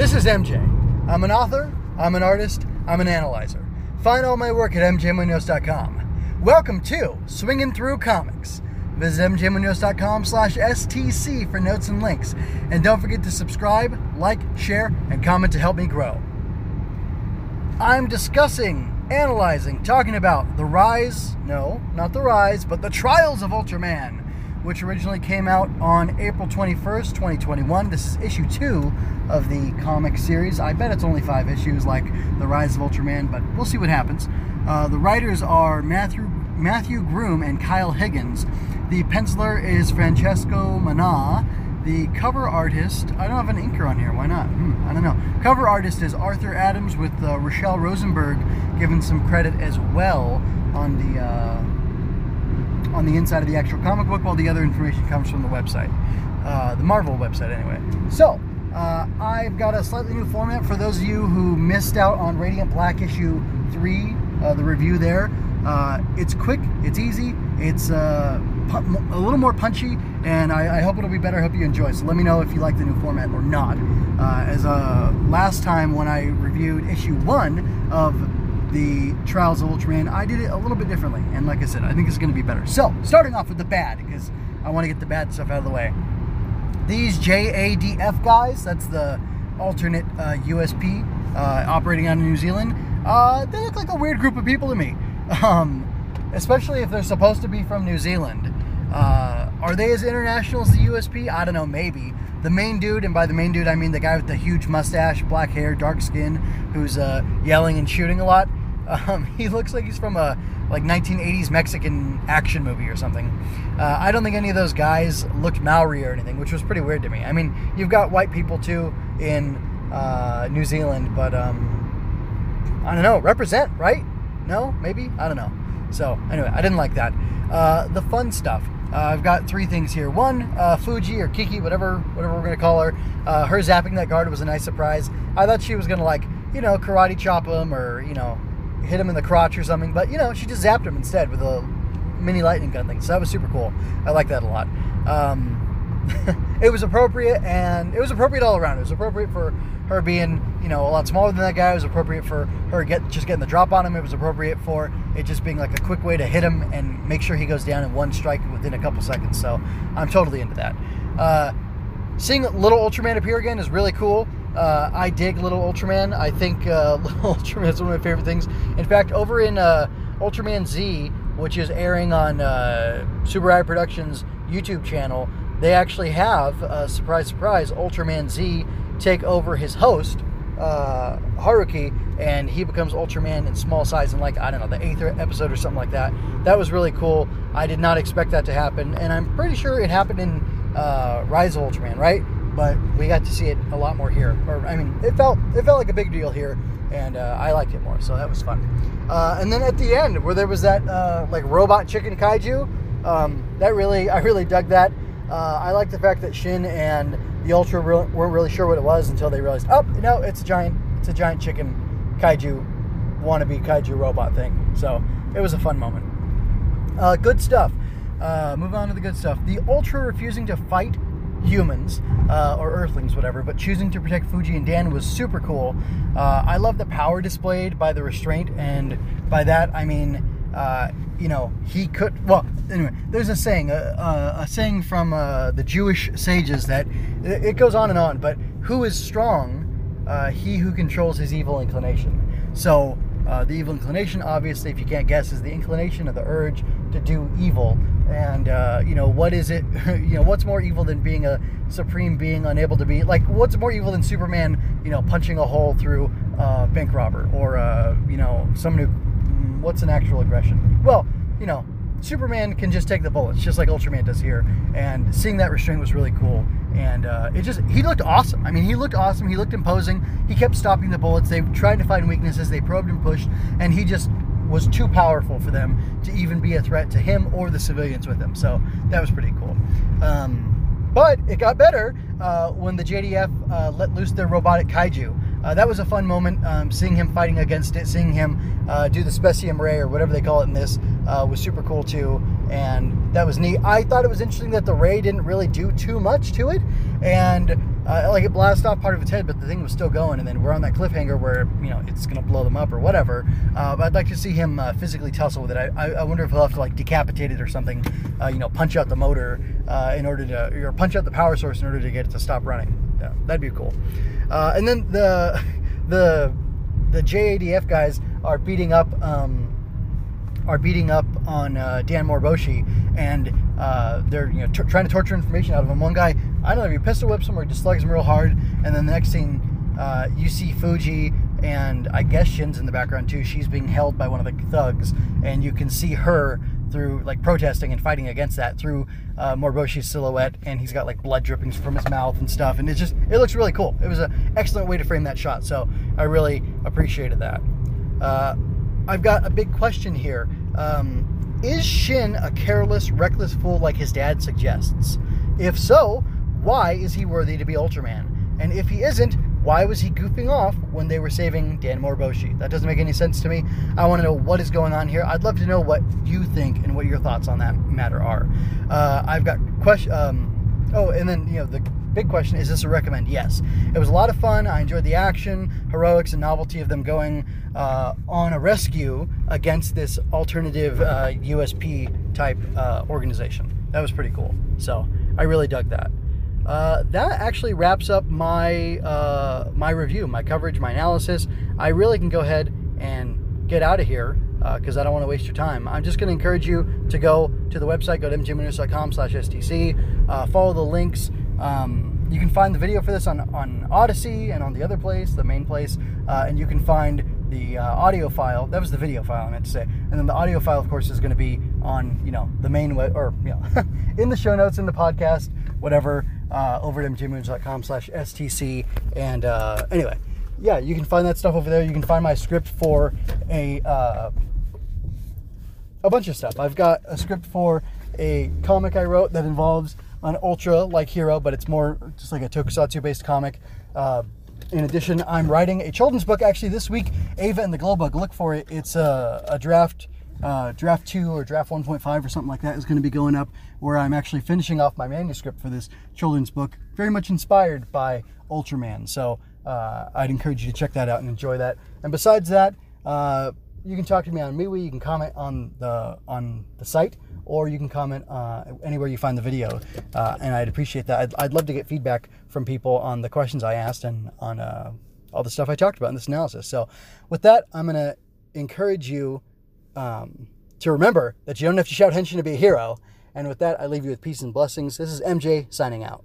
This is MJ. I'm an author, I'm an artist, I'm an analyzer. Find all my work at mjmunoz.com. Welcome to Swinging Through Comics. Visit mjmunoz.com slash STC for notes and links. And don't forget to subscribe, like, share, and comment to help me grow. I'm discussing, analyzing, talking about the rise, no, not the rise, but the trials of Ultraman which originally came out on April 21st, 2021. This is issue two of the comic series. I bet it's only five issues, like The Rise of Ultraman, but we'll see what happens. Uh, the writers are Matthew Matthew Groom and Kyle Higgins. The penciler is Francesco Manna. The cover artist, I don't have an inker on here. Why not? Hmm, I don't know. Cover artist is Arthur Adams with uh, Rachelle Rosenberg given some credit as well on the. Uh, on the inside of the actual comic book, while the other information comes from the website, uh, the Marvel website, anyway. So, uh, I've got a slightly new format for those of you who missed out on Radiant Black issue three, uh, the review there. Uh, it's quick, it's easy, it's uh, a little more punchy, and I, I, hope it'll be better. I hope you enjoy. So let me know if you like the new format or not. Uh, as a last time when I reviewed issue one of the Trials of Ultraman, I did it a little bit differently. And like I said, I think it's going to be better. So, starting off with the bad, because I want to get the bad stuff out of the way. These JADF guys, that's the alternate uh, USP uh, operating out of New Zealand, uh, they look like a weird group of people to me. Um, especially if they're supposed to be from New Zealand. Uh, are they as international as the USP? I don't know, maybe. The main dude, and by the main dude I mean the guy with the huge mustache, black hair, dark skin, who's uh, yelling and shooting a lot. Um, he looks like he's from a like 1980s Mexican action movie or something. Uh, I don't think any of those guys looked Maori or anything, which was pretty weird to me. I mean, you've got white people too in uh, New Zealand, but um, I don't know. Represent, right? No, maybe I don't know. So anyway, I didn't like that. Uh, the fun stuff. Uh, I've got three things here. One, uh, Fuji or Kiki, whatever, whatever we're gonna call her. Uh, her zapping that guard was a nice surprise. I thought she was gonna like, you know, karate chop him or you know, hit him in the crotch or something. But you know, she just zapped him instead with a mini lightning gun thing. So that was super cool. I like that a lot. Um, it was appropriate, and it was appropriate all around. It was appropriate for her being, you know, a lot smaller than that guy. It was appropriate for her get just getting the drop on him. It was appropriate for it just being like a quick way to hit him and make sure he goes down in one strike within a couple seconds. So I'm totally into that. Uh, seeing Little Ultraman appear again is really cool. Uh, I dig Little Ultraman. I think uh, Little Ultraman is one of my favorite things. In fact, over in uh, Ultraman Z, which is airing on uh, Tsuburaya Productions YouTube channel, they actually have, uh, surprise, surprise, Ultraman Z take over his host, uh, Haruki, and he becomes Ultraman in small size in like, I don't know, the eighth episode or something like that. That was really cool. I did not expect that to happen, and I'm pretty sure it happened in uh, Rise of Ultraman, right? But we got to see it a lot more here. Or I mean, it felt it felt like a big deal here, and uh, I liked it more, so that was fun. Uh, and then at the end, where there was that uh, like robot chicken kaiju, um, that really I really dug that. Uh, I like the fact that Shin and the Ultra re- weren't really sure what it was until they realized, oh, no, it's a giant, it's a giant chicken kaiju wannabe kaiju robot thing. So it was a fun moment. Uh, good stuff. Uh, move on to the good stuff. The Ultra refusing to fight humans uh, or Earthlings, whatever, but choosing to protect Fuji and Dan was super cool. Uh, I love the power displayed by the restraint, and by that I mean uh, you know, he could. Well, anyway, there's a saying, a, saying from uh, the Jewish sages that it, goes on and on. But who is strong? Uh, he who controls his evil inclination. So uh, the evil inclination, obviously, if you can't guess, is the inclination of the urge to do evil. And uh, you know, what is it? you know, what's more evil than being a supreme being unable to be like? What's more evil than Superman? You know, punching a hole through a bank robber, or uh, you know, someone who what's an actual aggression? Well, you know, Superman can just take the bullets, just like Ultraman does here. And seeing that restraint was really cool. And uh, it just, he looked awesome. I mean, he looked awesome. He looked imposing. He kept stopping the bullets. They tried to find weaknesses. They probed and pushed. And he just was too powerful for them to even be a threat to him or the civilians with him. So that was pretty cool. Um, but it got better uh, when the JDF uh, let loose their robotic kaiju. Uh, that was a fun moment. Um, seeing him fighting against it, seeing him uh, do the Specium Ray or whatever they call it in this uh, was super cool too. And that was neat. I thought it was interesting that the Ray didn't really do too much to it. And uh, like it blasted off part of its head, but the thing was still going, and then we're on that cliffhanger where you know it's gonna blow them up or whatever. Uh, but I'd like to see him uh, physically tussle with it. I, I, I wonder if he'll have to like decapitate it or something, uh, you know, punch out the motor uh, in order to, or punch out the power source in order to get it to stop running. Yeah, that'd be cool. Uh, and then the the the JADF guys are beating up. Um, are beating up on uh, Dan Moriboshi, and uh, they're you know t- trying to torture information out of him. One guy, I don't know, if he pistol whips him or just slugs him real hard, and then the next thing uh, you see Fuji and I guess Shin's in the background too. She's being held by one of the thugs, and you can see her through like protesting and fighting against that through uh, Moriboshi's silhouette, and he's got like blood drippings from his mouth and stuff, and it's just it looks really cool. It was an excellent way to frame that shot, so I really appreciated that. Uh, I've got a big question here. Um, is Shin a careless, reckless fool like his dad suggests? If so, why is he worthy to be Ultraman? And if he isn't, why was he goofing off when they were saving Dan Moriboshi? That doesn't make any sense to me. I want to know what is going on here. I'd love to know what you think and what your thoughts on that matter are. Uh, I've got question. Um, oh, and then you know the big question is this a recommend? Yes. It was a lot of fun. I enjoyed the action, heroics, and novelty of them going uh, on a rescue against this alternative uh, USP type uh, organization. That was pretty cool. So I really dug that. Uh, that actually wraps up my uh, my review, my coverage, my analysis. I really can go ahead and get out of here because uh, I don't want to waste your time. I'm just going to encourage you to go to the website, go to mjmunoz.com slash STC, uh, follow the links. Um, you can find the video for this on, on Odysee and on the other place, the main place, uh, and you can find the uh, audio file. That was the video file I meant to say, and then the audio file, of course, is going to be on you know the main web or you know in the show notes in the podcast, whatever, uh, over at mjmunoz.com slash STC. And uh, anyway, yeah, you can find that stuff over there. You can find my script for a uh, a bunch of stuff. I've got a script for a comic I wrote that involves an ultra like hero, but it's more just like a tokusatsu based comic. Uh, in addition, I'm writing a children's book actually this week. Ava and the Glow Bug. Look for it. It's a, a draft. Uh, draft 2 or draft 1.5 or something like that is going to be going up where I'm actually finishing off my manuscript for this children's book, very much inspired by Ultraman. So uh, I'd encourage you to check that out and enjoy that. And besides that, uh, you can talk to me on MeWe. You can comment on the on the site, or you can comment uh, anywhere you find the video. Uh, and I'd appreciate that. I'd, I'd, love to get feedback from people on the questions I asked and on uh, all the stuff I talked about in this analysis. So, with that, I'm going to encourage you um, to remember that you don't have to shout henshin to be a hero. And with that, I leave you with peace and blessings. This is MJ signing out.